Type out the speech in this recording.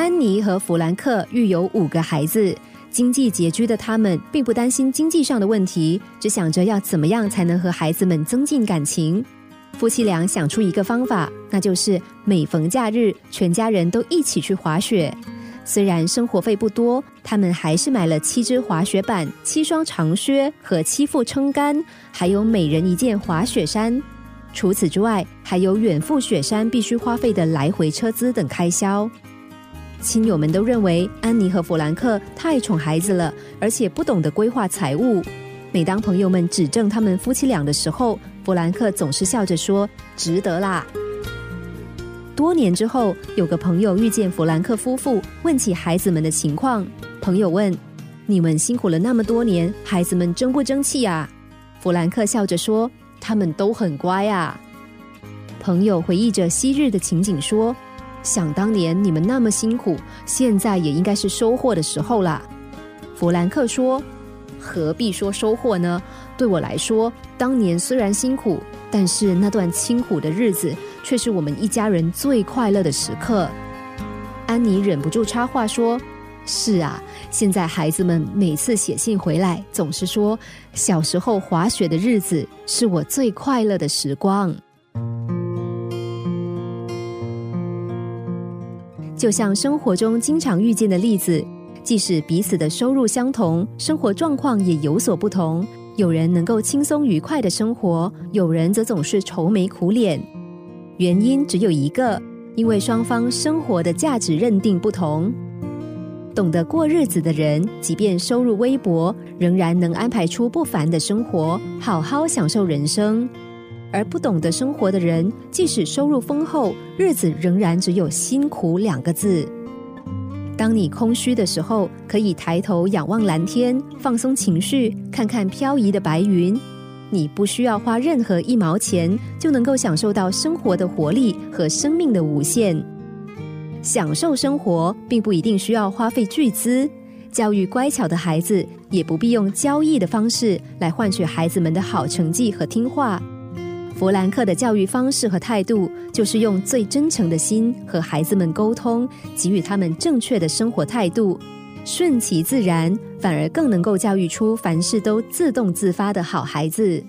安妮和弗兰克育有五个孩子，经济拮据的他们并不担心经济上的问题，只想着要怎么样才能和孩子们增进感情。夫妻俩想出一个方法，那就是每逢假日，全家人都一起去滑雪。虽然生活费不多，他们还是买了七只滑雪板、七双长靴和七副撑杆，还有每人一件滑雪衫。除此之外，还有远赴雪山必须花费的来回车资等开销。亲友们都认为安妮和弗兰克太宠孩子了，而且不懂得规划财务。每当朋友们指正他们夫妻俩的时候，弗兰克总是笑着说：“值得啦。”多年之后，有个朋友遇见弗兰克夫妇，问起孩子们的情况。朋友问：“你们辛苦了那么多年，孩子们争不争气呀？”弗兰克笑着说：“他们都很乖啊。”朋友回忆着昔日的情景说：“想当年你们那么辛苦，现在也应该是收获的时候啦。”弗兰克说：“何必说收获呢？对我来说，当年虽然辛苦，但是那段清苦的日子。”却是我们一家人最快乐的时刻。安妮忍不住插话说：“是啊，现在孩子们每次写信回来，总是说小时候滑雪的日子是我最快乐的时光。”就像生活中经常遇见的例子，即使彼此的收入相同，生活状况也有所不同。有人能够轻松愉快的生活，有人则总是愁眉苦脸。原因只有一个，因为双方生活的价值认定不同。懂得过日子的人，即便收入微薄，仍然能安排出不凡的生活，好好享受人生；而不懂得生活的人，即使收入丰厚，日子仍然只有辛苦两个字。当你空虚的时候，可以抬头仰望蓝天，放松情绪，看看飘移的白云。你不需要花任何一毛钱，就能够享受到生活的活力和生命的无限。享受生活，并不一定需要花费巨资。教育乖巧的孩子，也不必用交易的方式来换取孩子们的好成绩和听话。弗兰克的教育方式和态度，就是用最真诚的心和孩子们沟通，给予他们正确的生活态度。顺其自然，反而更能够教育出凡事都自动自发的好孩子。